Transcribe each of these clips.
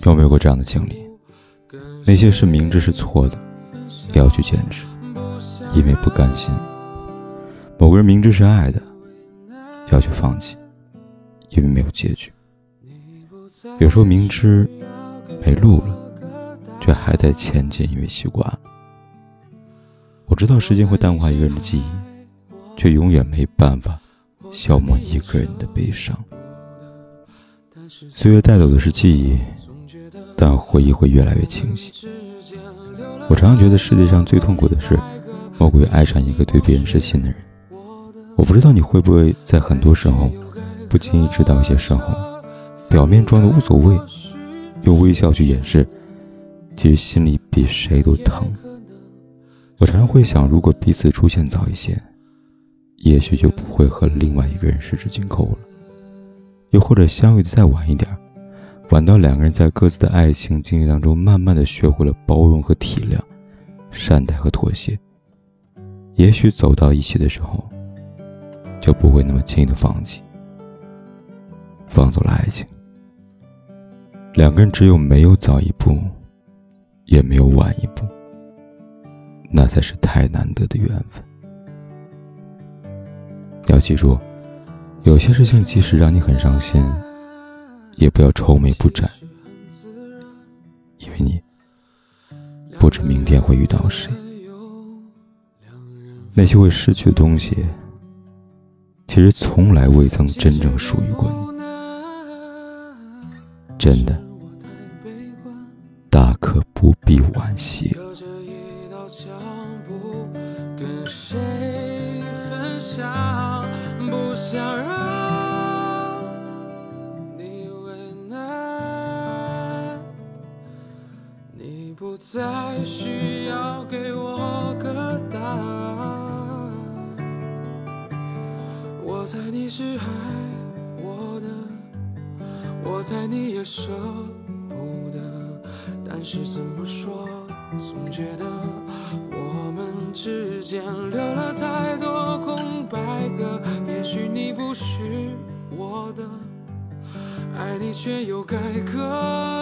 有没有过这样的经历？那些事明知是错的，也要去坚持，因为不甘心；某个人明知是爱的，要去放弃，因为没有结局。有时候明知没路了，却还在前进，因为习惯了。我知道时间会淡化一个人的记忆，却永远没办法消磨一个人的悲伤。岁月带走的是记忆，但回忆会越来越清晰。我常常觉得世界上最痛苦的事，莫过于爱上一个对别人失信的人。我不知道你会不会在很多时候，不经意知道一些时候，表面装的无所谓，用微笑去掩饰，其实心里比谁都疼。我常常会想，如果彼此出现早一些，也许就不会和另外一个人十指紧扣了；又或者相遇的再晚一点，晚到两个人在各自的爱情经历当中，慢慢的学会了包容和体谅，善待和妥协。也许走到一起的时候，就不会那么轻易的放弃，放走了爱情。两个人只有没有早一步，也没有晚一步。那才是太难得的缘分。要记住，有些事情即使让你很伤心，也不要愁眉不展，因为你不知明天会遇到谁。那些会失去的东西，其实从来未曾真正属于过你。真的，大可不必惋惜。想让不再需要给我个答案。我猜你是爱我的，我猜你也舍不得，但是怎么说，总觉得我们之间留了太多空白格。也许你不是我的，爱你却又该割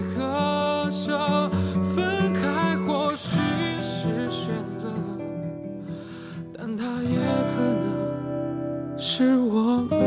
是我